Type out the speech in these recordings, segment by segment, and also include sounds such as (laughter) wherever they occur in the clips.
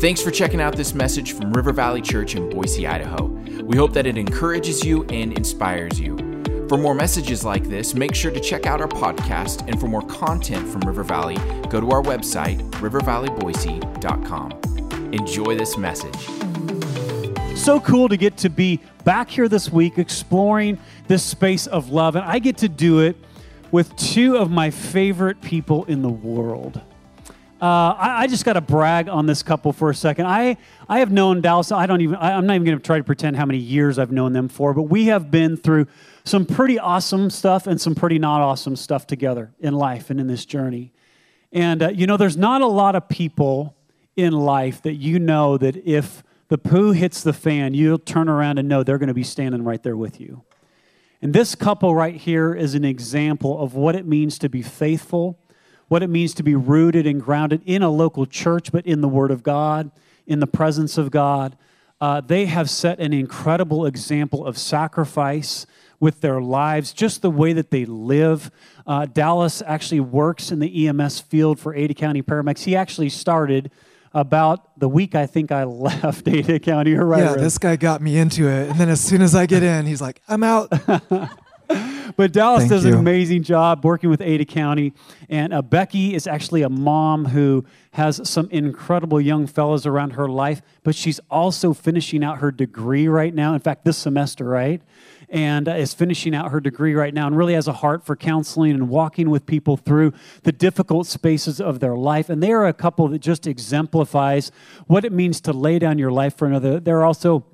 Thanks for checking out this message from River Valley Church in Boise, Idaho. We hope that it encourages you and inspires you. For more messages like this, make sure to check out our podcast. And for more content from River Valley, go to our website, rivervalleyboise.com. Enjoy this message. So cool to get to be back here this week exploring this space of love. And I get to do it with two of my favorite people in the world. Uh, I, I, just got to brag on this couple for a second. I, I have known Dallas. I don't even. I, I'm not even going to try to pretend how many years I've known them for. But we have been through some pretty awesome stuff and some pretty not awesome stuff together in life and in this journey. And uh, you know, there's not a lot of people in life that you know that if the poo hits the fan, you'll turn around and know they're going to be standing right there with you. And this couple right here is an example of what it means to be faithful what it means to be rooted and grounded in a local church, but in the Word of God, in the presence of God. Uh, they have set an incredible example of sacrifice with their lives, just the way that they live. Uh, Dallas actually works in the EMS field for Ada County Paramedics. He actually started about the week I think I (laughs) left Ada County. Right yeah, this guy got me into it. And then as soon as I get in, he's like, I'm out. (laughs) but Dallas Thank does you. an amazing job working with Ada County. And uh, Becky is actually a mom who has some incredible young fellows around her life, but she's also finishing out her degree right now. In fact, this semester, right? And uh, is finishing out her degree right now and really has a heart for counseling and walking with people through the difficult spaces of their life. And they are a couple that just exemplifies what it means to lay down your life for another. They're also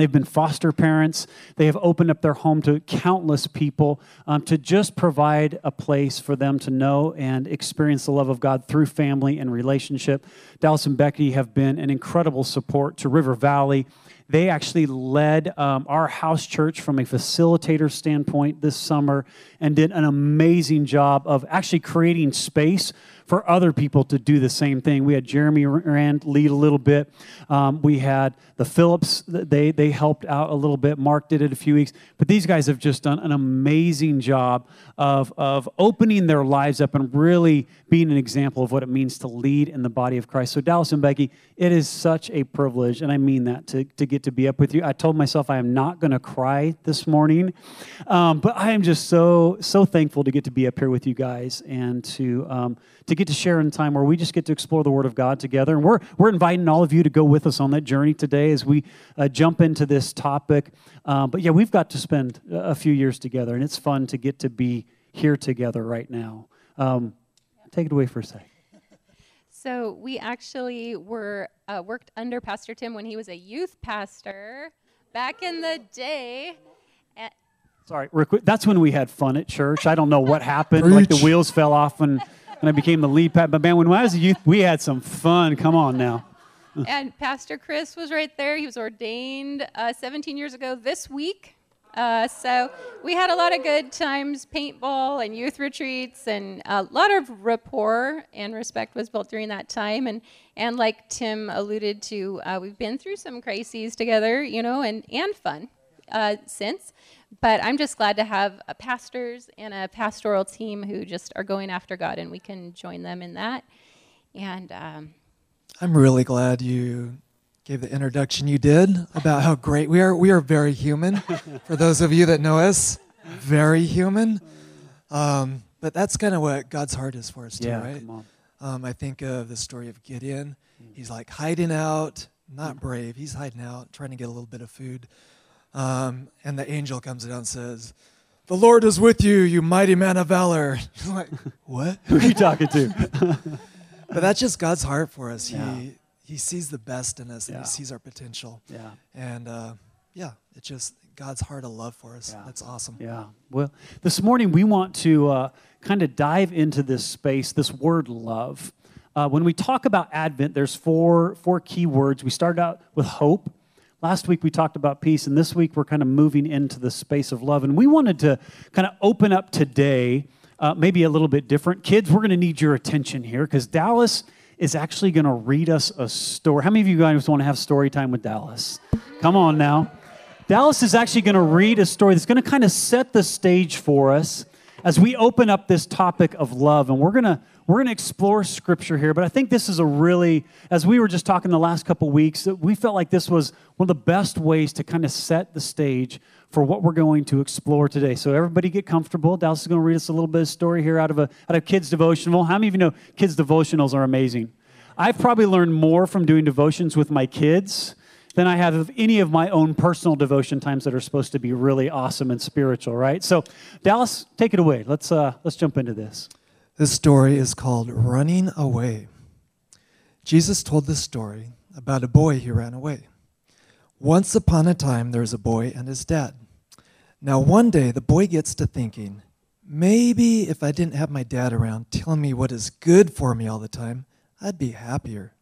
They've been foster parents. They have opened up their home to countless people um, to just provide a place for them to know and experience the love of God through family and relationship. Dallas and Becky have been an incredible support to River Valley. They actually led um, our house church from a facilitator standpoint this summer and did an amazing job of actually creating space for other people to do the same thing. We had Jeremy Rand lead a little bit. Um, we had the Phillips, they, they helped out a little bit. Mark did it a few weeks. But these guys have just done an amazing job of, of opening their lives up and really being an example of what it means to lead in the body of Christ. So, Dallas and Becky, it is such a privilege, and I mean that, to, to get to be up with you. I told myself I am not going to cry this morning, um, but I am just so, so thankful to get to be up here with you guys and to, um, to get to share in time where we just get to explore the Word of God together. And we're, we're inviting all of you to go with us on that journey today as we uh, jump into this topic. Um, but yeah, we've got to spend a few years together, and it's fun to get to be here together right now. Um, take it away for a sec. So we actually were uh, worked under Pastor Tim when he was a youth pastor back in the day. Sorry, that's when we had fun at church. I don't know what happened. Preach. Like the wheels fell off and and I became the lead pastor. But man, when I was a youth, we had some fun. Come on now. and Pastor Chris was right there. He was ordained uh, 17 years ago this week. Uh, so we had a lot of good times, paintball and youth retreats, and a lot of rapport and respect was built during that time. And and like Tim alluded to, uh, we've been through some crises together, you know, and and fun uh, since. But I'm just glad to have pastors and a pastoral team who just are going after God, and we can join them in that. And um, I'm really glad you gave the introduction you did about how great we are. We are very human. (laughs) For those of you that know us, very human. Um, but that's kind of what God's heart is for us, too, yeah, right? Um, I think of the story of Gideon. He's like hiding out, not brave. He's hiding out, trying to get a little bit of food. Um, and the angel comes down and says, The Lord is with you, you mighty man of valor. (laughs) like, what? (laughs) Who are you talking to? but that's just God's heart for us. Yeah. He, he sees the best in us yeah. and he sees our potential. Yeah. And uh, yeah, it's just God's heart of love for us. Yeah. That's awesome. Yeah. Well, this morning we want to uh, kind of dive into this space, this word love. Uh, when we talk about Advent, there's four, four key words. We started out with hope. Last week we talked about peace, and this week we're kind of moving into the space of love. And we wanted to kind of open up today, uh, maybe a little bit different. Kids, we're going to need your attention here because Dallas is actually going to read us a story. How many of you guys want to have story time with Dallas? Come on now. Dallas is actually going to read a story that's going to kind of set the stage for us as we open up this topic of love. And we're going to we're going to explore scripture here, but I think this is a really, as we were just talking the last couple weeks, we felt like this was one of the best ways to kind of set the stage for what we're going to explore today. So everybody get comfortable. Dallas is going to read us a little bit of story here out of a out of kids devotional. How many of you know kids devotionals are amazing? I've probably learned more from doing devotions with my kids than I have of any of my own personal devotion times that are supposed to be really awesome and spiritual, right? So, Dallas, take it away. Let's uh, let's jump into this. This story is called Running Away. Jesus told this story about a boy who ran away. Once upon a time, there was a boy and his dad. Now, one day, the boy gets to thinking, maybe if I didn't have my dad around telling me what is good for me all the time, I'd be happier.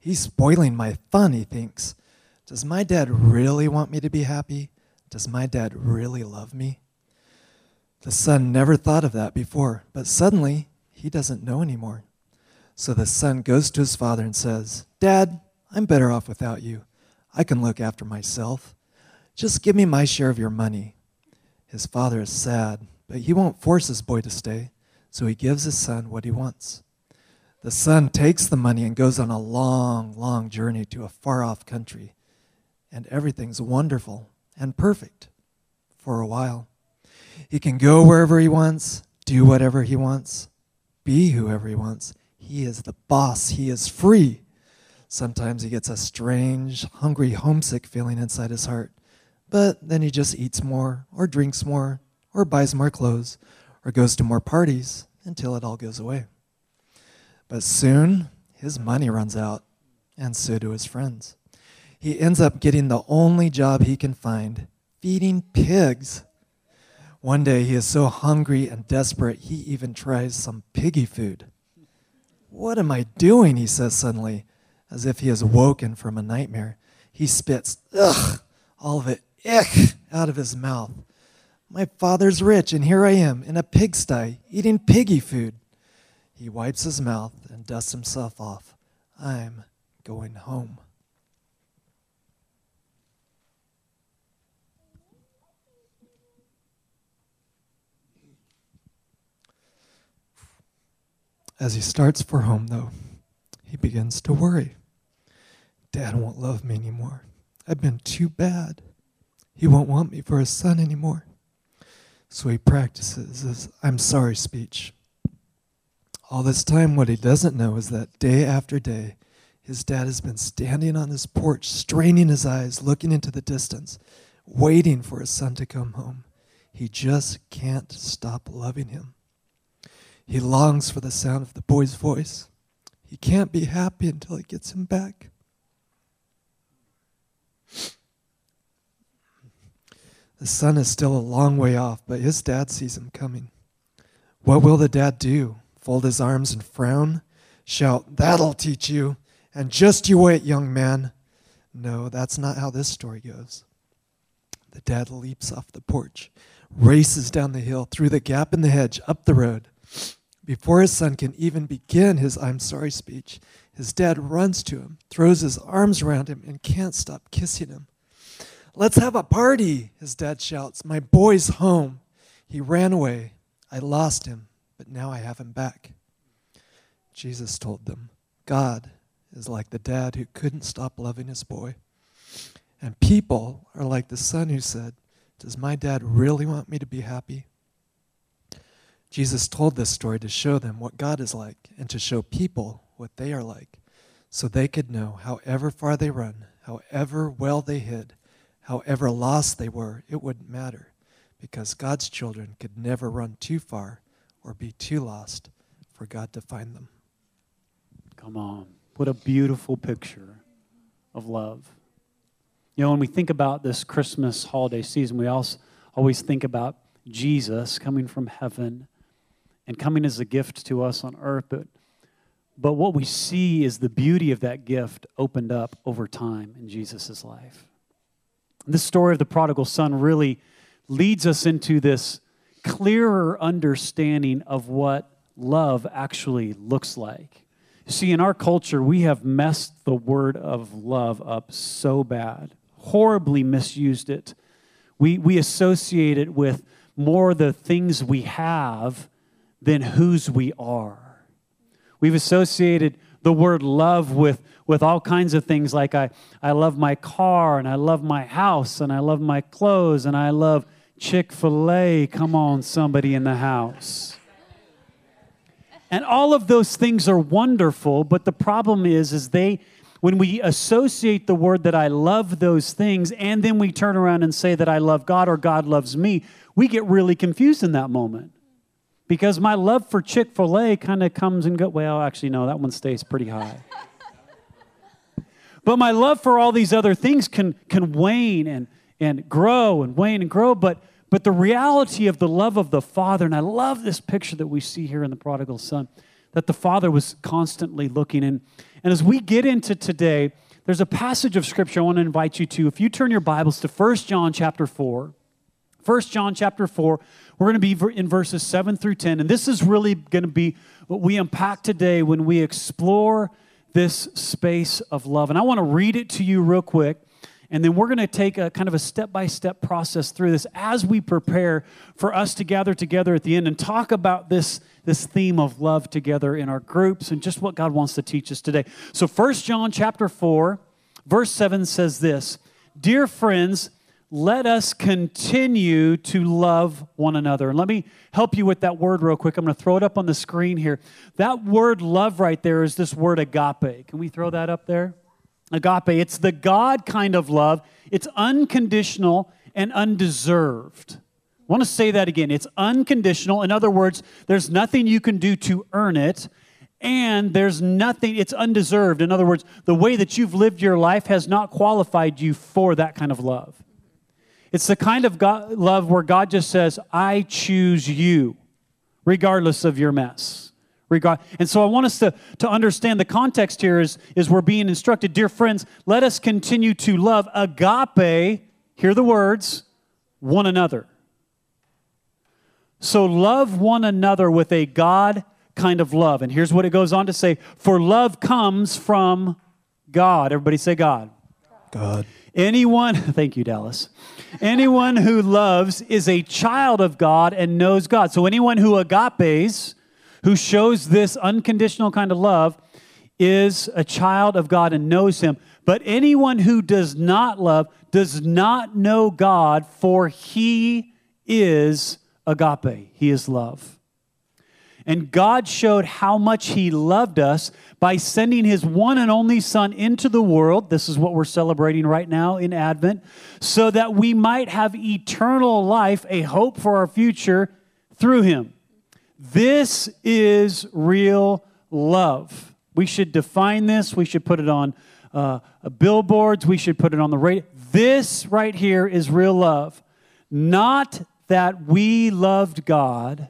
He's spoiling my fun, he thinks. Does my dad really want me to be happy? Does my dad really love me? The son never thought of that before, but suddenly he doesn't know anymore. So the son goes to his father and says, Dad, I'm better off without you. I can look after myself. Just give me my share of your money. His father is sad, but he won't force his boy to stay, so he gives his son what he wants. The son takes the money and goes on a long, long journey to a far off country and everything's wonderful and perfect for a while. He can go wherever he wants, do whatever he wants, be whoever he wants. He is the boss, he is free. Sometimes he gets a strange, hungry, homesick feeling inside his heart, but then he just eats more, or drinks more, or buys more clothes, or goes to more parties until it all goes away. But soon, his money runs out, and so do his friends he ends up getting the only job he can find feeding pigs. One day he is so hungry and desperate, he even tries some piggy food. What am I doing? He says suddenly, as if he has woken from a nightmare. He spits, ugh, all of it, ick, out of his mouth. My father's rich, and here I am in a pigsty eating piggy food. He wipes his mouth and dusts himself off. I'm going home. As he starts for home, though, begins to worry. Dad won't love me anymore. I've been too bad. He won't want me for his son anymore. So he practices his I'm sorry speech. All this time, what he doesn't know is that day after day, his dad has been standing on his porch, straining his eyes, looking into the distance, waiting for his son to come home. He just can't stop loving him. He longs for the sound of the boy's voice. He can't be happy until he gets him back. The son is still a long way off, but his dad sees him coming. What will the dad do? Fold his arms and frown? Shout, That'll teach you, and just you wait, young man. No, that's not how this story goes. The dad leaps off the porch, races down the hill, through the gap in the hedge, up the road. Before his son can even begin his I'm sorry speech, his dad runs to him, throws his arms around him, and can't stop kissing him. Let's have a party, his dad shouts. My boy's home. He ran away. I lost him, but now I have him back. Jesus told them, God is like the dad who couldn't stop loving his boy. And people are like the son who said, Does my dad really want me to be happy? Jesus told this story to show them what God is like and to show people what they are like so they could know however far they run, however well they hid, however lost they were, it wouldn't matter because God's children could never run too far or be too lost for God to find them. Come on. What a beautiful picture of love. You know, when we think about this Christmas holiday season, we also always think about Jesus coming from heaven and coming as a gift to us on earth. But, but what we see is the beauty of that gift opened up over time in Jesus' life. This story of the prodigal son really leads us into this clearer understanding of what love actually looks like. See, in our culture, we have messed the word of love up so bad, horribly misused it. We, we associate it with more the things we have than whose we are. We've associated the word love with, with all kinds of things like I, I love my car and I love my house and I love my clothes and I love Chick fil A. Come on, somebody in the house. And all of those things are wonderful, but the problem is, is they, when we associate the word that I love those things and then we turn around and say that I love God or God loves me, we get really confused in that moment. Because my love for Chick fil A kind of comes and goes. Well, actually, no, that one stays pretty high. (laughs) but my love for all these other things can, can wane and, and grow and wane and grow. But, but the reality of the love of the Father, and I love this picture that we see here in the prodigal son, that the Father was constantly looking. And, and as we get into today, there's a passage of Scripture I want to invite you to. If you turn your Bibles to 1 John chapter 4, 1 John chapter 4, we're going to be in verses 7 through 10. And this is really going to be what we unpack today when we explore this space of love. And I want to read it to you real quick. And then we're going to take a kind of a step by step process through this as we prepare for us to gather together at the end and talk about this, this theme of love together in our groups and just what God wants to teach us today. So, First John chapter 4, verse 7 says this Dear friends, let us continue to love one another. And let me help you with that word real quick. I'm going to throw it up on the screen here. That word love right there is this word agape. Can we throw that up there? Agape. It's the God kind of love, it's unconditional and undeserved. I want to say that again. It's unconditional. In other words, there's nothing you can do to earn it and there's nothing, it's undeserved. In other words, the way that you've lived your life has not qualified you for that kind of love. It's the kind of God, love where God just says, I choose you, regardless of your mess. Regard, and so I want us to, to understand the context here is, is we're being instructed, dear friends, let us continue to love agape, hear the words, one another. So love one another with a God kind of love. And here's what it goes on to say For love comes from God. Everybody say God. God. Anyone, (laughs) thank you, Dallas. Anyone who loves is a child of God and knows God. So anyone who agapes, who shows this unconditional kind of love, is a child of God and knows Him. But anyone who does not love does not know God, for He is agape. He is love. And God showed how much He loved us by sending His one and only Son into the world. This is what we're celebrating right now in Advent, so that we might have eternal life, a hope for our future through Him. This is real love. We should define this, we should put it on uh, billboards, we should put it on the radio. This right here is real love. Not that we loved God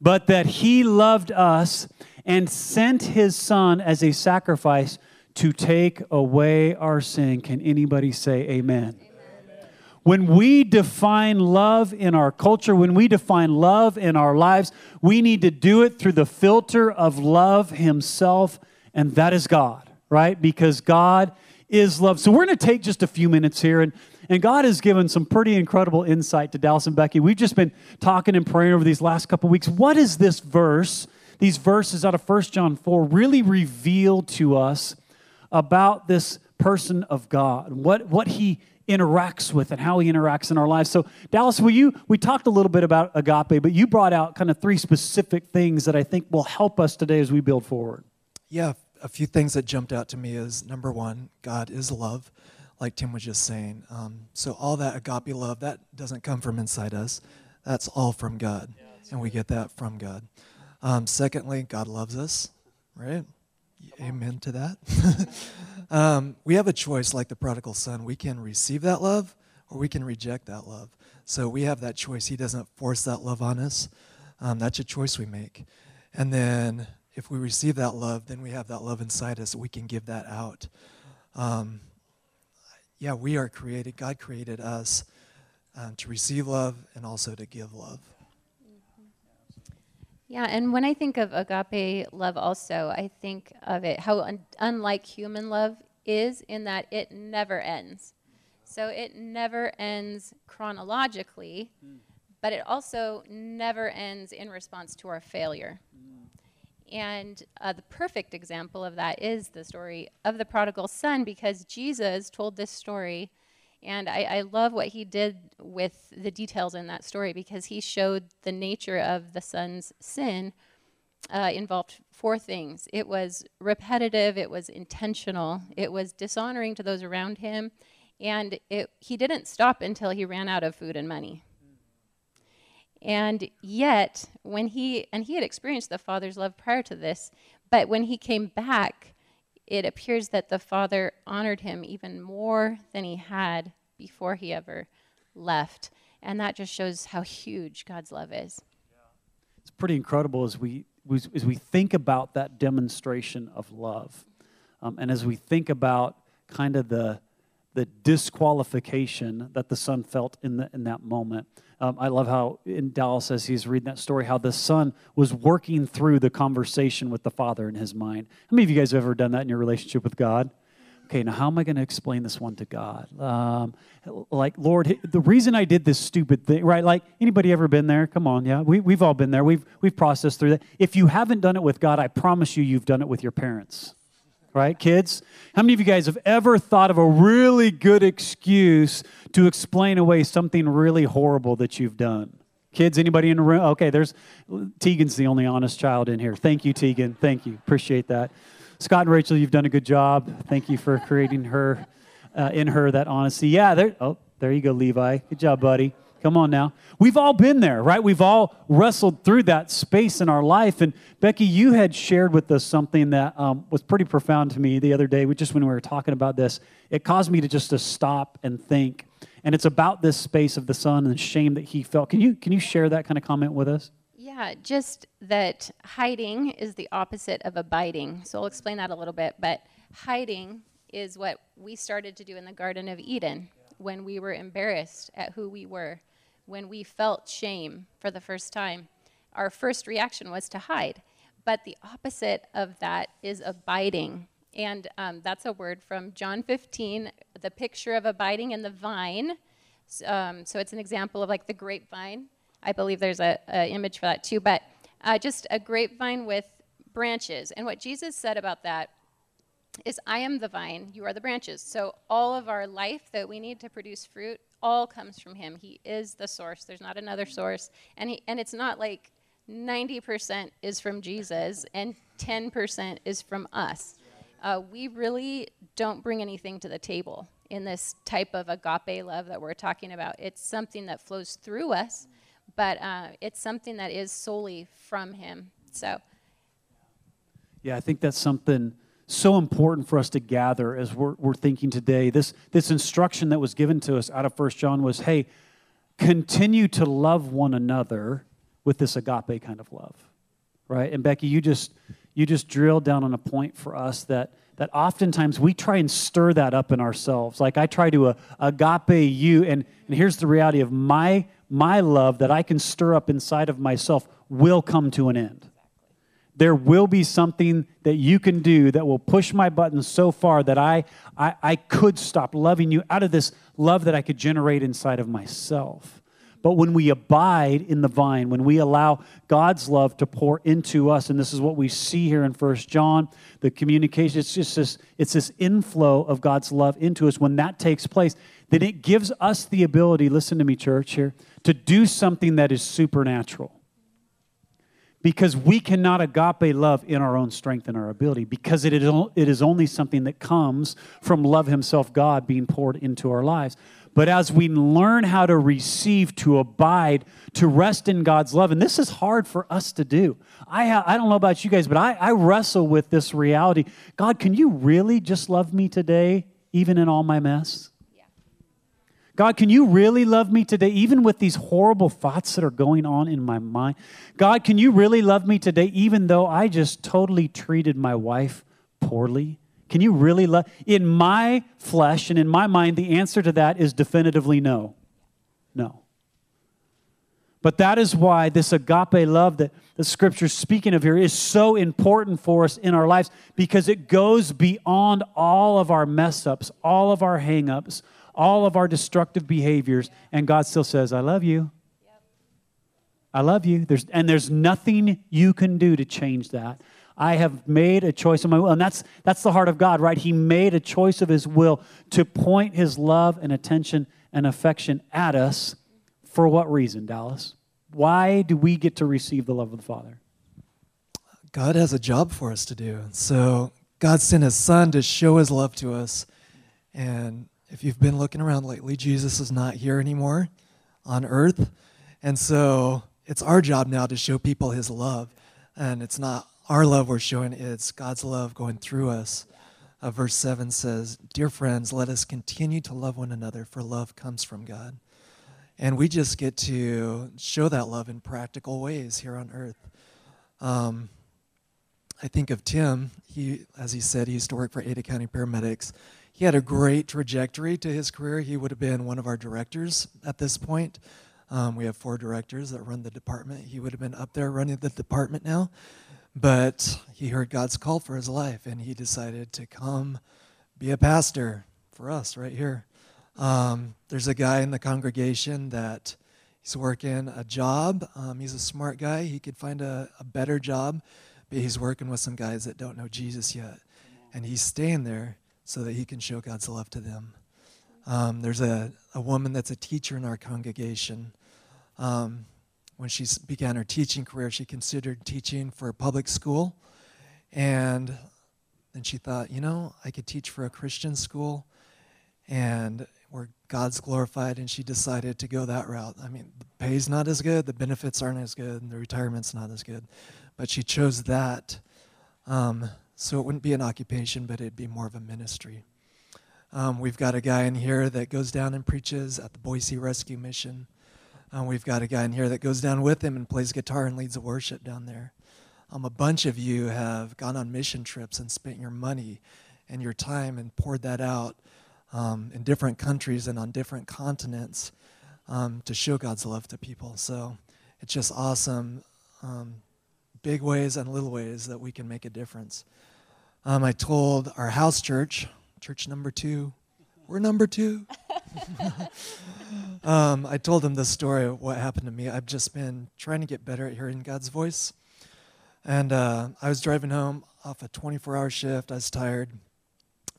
but that he loved us and sent his son as a sacrifice to take away our sin. Can anybody say amen? amen? When we define love in our culture, when we define love in our lives, we need to do it through the filter of love himself, and that is God, right? Because God is love. So we're going to take just a few minutes here and and God has given some pretty incredible insight to Dallas and Becky. We've just been talking and praying over these last couple weeks. What is this verse, these verses out of 1 John 4, really reveal to us about this person of God? What, what he interacts with and how he interacts in our lives. So, Dallas, will you? We talked a little bit about agape, but you brought out kind of three specific things that I think will help us today as we build forward. Yeah, a few things that jumped out to me is number one, God is love like Tim was just saying. Um, so all that agape love, that doesn't come from inside us. That's all from God. Yeah, and we get that from God. Um, secondly, God loves us, right? Amen to that. (laughs) um, we have a choice like the prodigal son. We can receive that love or we can reject that love. So we have that choice. He doesn't force that love on us. Um, that's a choice we make. And then if we receive that love, then we have that love inside us. We can give that out. Um, yeah, we are created, God created us um, to receive love and also to give love. Yeah, and when I think of agape love, also, I think of it how un- unlike human love is in that it never ends. So it never ends chronologically, mm. but it also never ends in response to our failure. Mm. And uh, the perfect example of that is the story of the prodigal son, because Jesus told this story. And I, I, love what he did with the details in that story because he showed the nature of the son's sin uh, involved four things it was repetitive, it was intentional, it was dishonoring to those around him, and it, he didn't stop until he ran out of food and money. And yet, when he, and he had experienced the Father's love prior to this, but when he came back, it appears that the Father honored him even more than he had before he ever left. And that just shows how huge God's love is. It's pretty incredible as we, as we think about that demonstration of love. Um, and as we think about kind of the, the disqualification that the son felt in, the, in that moment. Um, I love how in Dallas says he's reading that story, how the son was working through the conversation with the father in his mind. How many of you guys have ever done that in your relationship with God? Okay, now how am I going to explain this one to God? Um, like, Lord, the reason I did this stupid thing, right? Like, anybody ever been there? Come on, yeah, we, we've all been there. We've we've processed through that. If you haven't done it with God, I promise you, you've done it with your parents right, kids? How many of you guys have ever thought of a really good excuse to explain away something really horrible that you've done? Kids, anybody in the room? Okay, there's Tegan's the only honest child in here. Thank you, Tegan. Thank you. Appreciate that. Scott and Rachel, you've done a good job. Thank you for creating her, uh, in her, that honesty. Yeah, there. Oh, there you go, Levi. Good job, buddy. Come on now. We've all been there, right? We've all wrestled through that space in our life. And Becky, you had shared with us something that um, was pretty profound to me the other day, we, just when we were talking about this. It caused me to just to stop and think. And it's about this space of the son and the shame that he felt. Can you can you share that kind of comment with us? Yeah, just that hiding is the opposite of abiding. So I'll explain that a little bit. But hiding is what we started to do in the Garden of Eden when we were embarrassed at who we were when we felt shame for the first time, our first reaction was to hide. But the opposite of that is abiding. And um, that's a word from John 15, the picture of abiding in the vine. Um, so it's an example of like the grapevine. I believe there's a, image for that too. But uh, just a grapevine with branches. And what Jesus said about that is, I am the vine, you are the branches. So all of our life that we need to produce fruit all comes from him. He is the source. There's not another source. And he, and it's not like 90% is from Jesus and 10% is from us. Uh, we really don't bring anything to the table in this type of agape love that we're talking about. It's something that flows through us, but uh, it's something that is solely from Him. So, yeah, I think that's something so important for us to gather as we're, we're thinking today. This, this instruction that was given to us out of First John was hey, continue to love one another with this agape kind of love. Right? And Becky, you just you just drilled down on a point for us that that oftentimes we try and stir that up in ourselves. Like I try to uh, agape you, and, and here's the reality of my my love that I can stir up inside of myself will come to an end there will be something that you can do that will push my buttons so far that I, I, I could stop loving you out of this love that I could generate inside of myself. But when we abide in the vine, when we allow God's love to pour into us, and this is what we see here in First John, the communication, it's just this, it's this inflow of God's love into us. When that takes place, then it gives us the ability, listen to me, church, here, to do something that is supernatural because we cannot agape love in our own strength and our ability because it is, it is only something that comes from love himself god being poured into our lives. But as we learn how to receive to abide to rest in god's love and this is hard for us to do. I, ha- I don't know about you guys but I, I wrestle with this reality. God can you really just love me today even in all my mess God, can you really love me today, even with these horrible thoughts that are going on in my mind? God, can you really love me today, even though I just totally treated my wife poorly? Can you really love? In my flesh and in my mind, the answer to that is definitively no. No. But that is why this agape love that the scripture's speaking of here is so important for us in our lives because it goes beyond all of our mess ups, all of our hang ups, all of our destructive behaviors, and God still says, I love you. I love you. There's, and there's nothing you can do to change that. I have made a choice of my will. And that's, that's the heart of God, right? He made a choice of his will to point his love and attention and affection at us. For what reason, Dallas? Why do we get to receive the love of the Father? God has a job for us to do. So God sent his son to show his love to us. And if you've been looking around lately, Jesus is not here anymore on earth. And so it's our job now to show people his love. And it's not our love we're showing, it's God's love going through us. Uh, verse 7 says, Dear friends, let us continue to love one another, for love comes from God. And we just get to show that love in practical ways here on earth. Um, I think of Tim. He, as he said, he used to work for Ada County Paramedics. He had a great trajectory to his career. He would have been one of our directors at this point. Um, we have four directors that run the department. He would have been up there running the department now. But he heard God's call for his life and he decided to come be a pastor for us right here. Um, there's a guy in the congregation that he's working a job. Um, he's a smart guy. He could find a, a better job, but he's working with some guys that don't know Jesus yet. And he's staying there so that he can show God's love to them. Um, there's a, a woman that's a teacher in our congregation. Um, when she began her teaching career, she considered teaching for a public school. And then she thought, you know, I could teach for a Christian school and where God's glorified. And she decided to go that route. I mean, the pay's not as good, the benefits aren't as good, and the retirement's not as good. But she chose that. Um, so it wouldn't be an occupation, but it'd be more of a ministry. Um, we've got a guy in here that goes down and preaches at the Boise Rescue Mission. Um, we've got a guy in here that goes down with him and plays guitar and leads a worship down there. Um, a bunch of you have gone on mission trips and spent your money and your time and poured that out um, in different countries and on different continents um, to show God's love to people. So it's just awesome, um, big ways and little ways that we can make a difference. Um, I told our house church, church number two. We're number two. (laughs) um, I told them the story of what happened to me. I've just been trying to get better at hearing God's voice. And uh, I was driving home off a 24 hour shift. I was tired.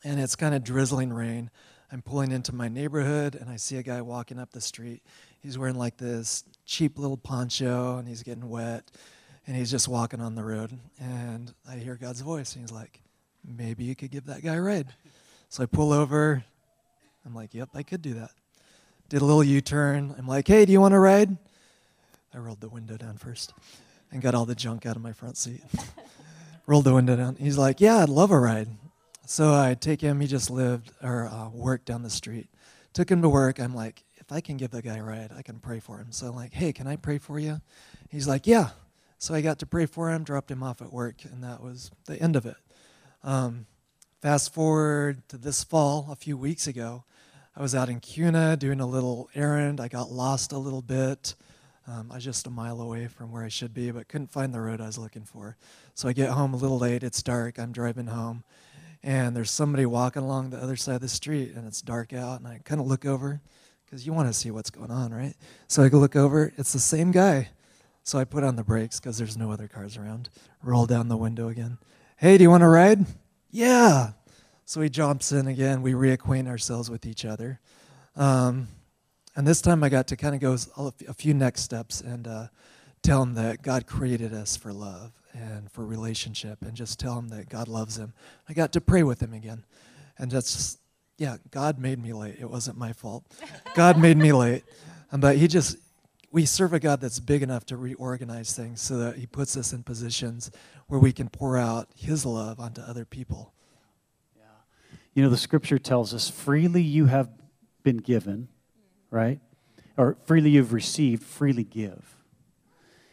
And it's kind of drizzling rain. I'm pulling into my neighborhood and I see a guy walking up the street. He's wearing like this cheap little poncho and he's getting wet and he's just walking on the road. And I hear God's voice and he's like, maybe you could give that guy a ride. So I pull over. I'm like, yep, I could do that. Did a little U turn. I'm like, hey, do you want to ride? I rolled the window down first and got all the junk out of my front seat. (laughs) rolled the window down. He's like, yeah, I'd love a ride. So I take him. He just lived or uh, worked down the street. Took him to work. I'm like, if I can give the guy a ride, I can pray for him. So I'm like, hey, can I pray for you? He's like, yeah. So I got to pray for him, dropped him off at work, and that was the end of it. Um, Fast forward to this fall, a few weeks ago, I was out in Kuna doing a little errand. I got lost a little bit. Um, I was just a mile away from where I should be, but couldn't find the road I was looking for. So I get home a little late. It's dark. I'm driving home, and there's somebody walking along the other side of the street, and it's dark out. And I kind of look over because you want to see what's going on, right? So I go look over. It's the same guy. So I put on the brakes because there's no other cars around. Roll down the window again. Hey, do you want to ride? Yeah. So he jumps in again. We reacquaint ourselves with each other. Um, and this time I got to kind of go a few next steps and uh, tell him that God created us for love and for relationship and just tell him that God loves him. I got to pray with him again. And that's, yeah, God made me late. It wasn't my fault. God made me late. But he just, we serve a God that's big enough to reorganize things so that he puts us in positions where we can pour out his love onto other people. Yeah. You know, the scripture tells us freely you have been given, right? Or freely you've received, freely give.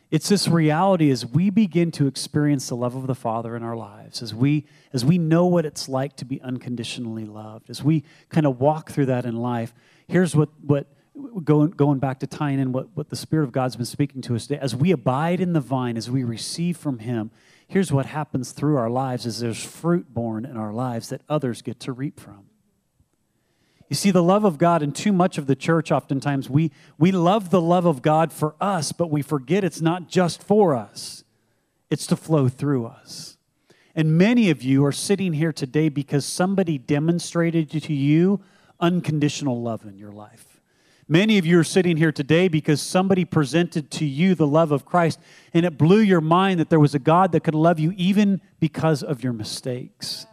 It's this reality as we begin to experience the love of the Father in our lives, as we as we know what it's like to be unconditionally loved, as we kind of walk through that in life. Here's what what going, going back to tying in what, what the Spirit of God's been speaking to us today, as we abide in the vine, as we receive from Him, here's what happens through our lives is there's fruit born in our lives that others get to reap from. You see, the love of God, and too much of the church, oftentimes, we, we love the love of God for us, but we forget it's not just for us, it's to flow through us. And many of you are sitting here today because somebody demonstrated to you unconditional love in your life. Many of you are sitting here today because somebody presented to you the love of Christ, and it blew your mind that there was a God that could love you even because of your mistakes.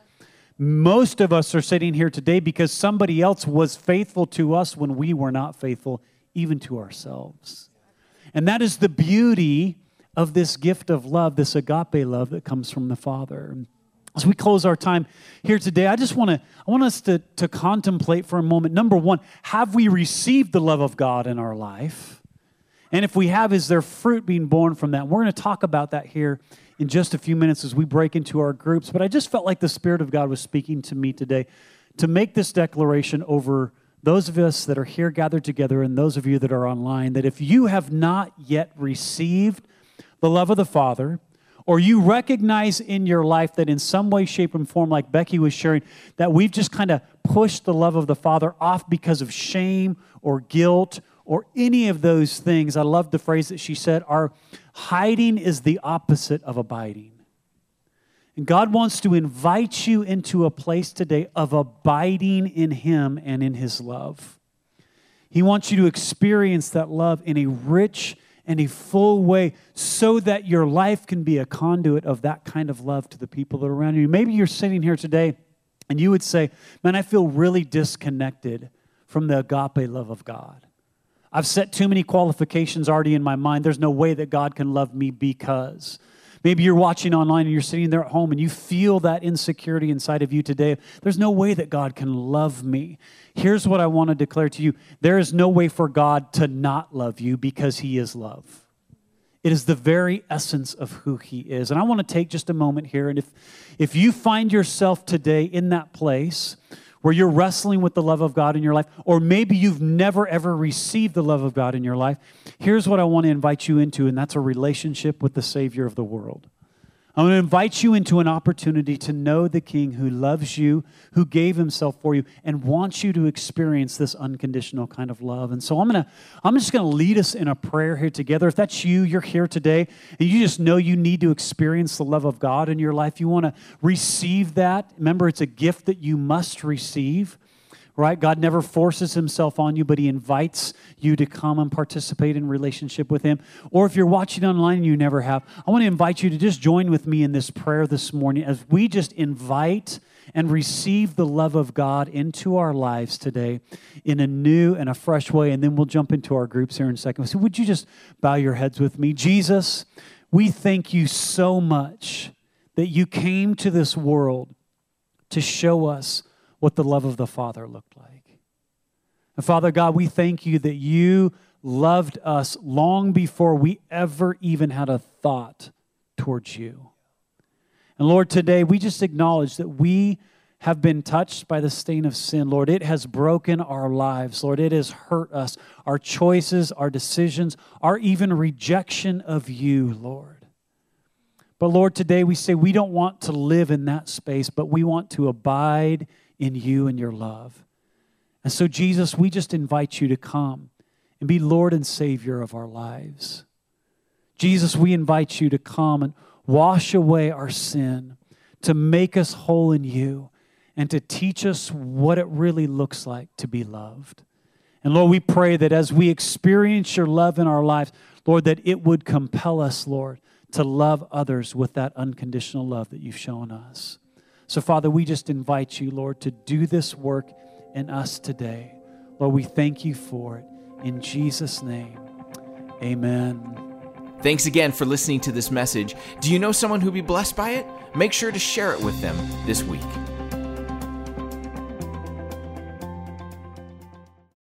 Most of us are sitting here today because somebody else was faithful to us when we were not faithful, even to ourselves. And that is the beauty of this gift of love, this agape love that comes from the Father. As we close our time here today, I just want to I want us to, to contemplate for a moment. Number one, have we received the love of God in our life? And if we have, is there fruit being born from that? We're going to talk about that here in just a few minutes as we break into our groups. But I just felt like the Spirit of God was speaking to me today to make this declaration over those of us that are here gathered together and those of you that are online that if you have not yet received the love of the Father, or you recognize in your life that in some way, shape, and form, like Becky was sharing, that we've just kind of pushed the love of the Father off because of shame or guilt or any of those things. I love the phrase that she said our hiding is the opposite of abiding. And God wants to invite you into a place today of abiding in Him and in His love. He wants you to experience that love in a rich in a full way so that your life can be a conduit of that kind of love to the people that are around you. Maybe you're sitting here today and you would say, Man, I feel really disconnected from the agape love of God. I've set too many qualifications already in my mind. There's no way that God can love me because. Maybe you're watching online and you're sitting there at home and you feel that insecurity inside of you today. There's no way that God can love me. Here's what I want to declare to you there is no way for God to not love you because He is love. It is the very essence of who He is. And I want to take just a moment here. And if, if you find yourself today in that place, where you're wrestling with the love of God in your life, or maybe you've never ever received the love of God in your life, here's what I want to invite you into, and that's a relationship with the Savior of the world. I want to invite you into an opportunity to know the King who loves you, who gave himself for you, and wants you to experience this unconditional kind of love. And so I'm gonna, I'm just gonna lead us in a prayer here together. If that's you, you're here today, and you just know you need to experience the love of God in your life. You want to receive that. Remember, it's a gift that you must receive right? God never forces himself on you, but he invites you to come and participate in relationship with him. Or if you're watching online and you never have, I want to invite you to just join with me in this prayer this morning as we just invite and receive the love of God into our lives today in a new and a fresh way. And then we'll jump into our groups here in a second. So, would you just bow your heads with me? Jesus, we thank you so much that you came to this world to show us what the love of the Father looked like. And Father God, we thank you that you loved us long before we ever even had a thought towards you. And Lord, today we just acknowledge that we have been touched by the stain of sin. Lord, it has broken our lives. Lord, it has hurt us, our choices, our decisions, our even rejection of you, Lord. But Lord, today we say we don't want to live in that space, but we want to abide in you and your love. And so, Jesus, we just invite you to come and be Lord and Savior of our lives. Jesus, we invite you to come and wash away our sin, to make us whole in you, and to teach us what it really looks like to be loved. And Lord, we pray that as we experience your love in our lives, Lord, that it would compel us, Lord, to love others with that unconditional love that you've shown us. So, Father, we just invite you, Lord, to do this work in us today. Lord, we thank you for it. In Jesus' name, amen. Thanks again for listening to this message. Do you know someone who'd be blessed by it? Make sure to share it with them this week.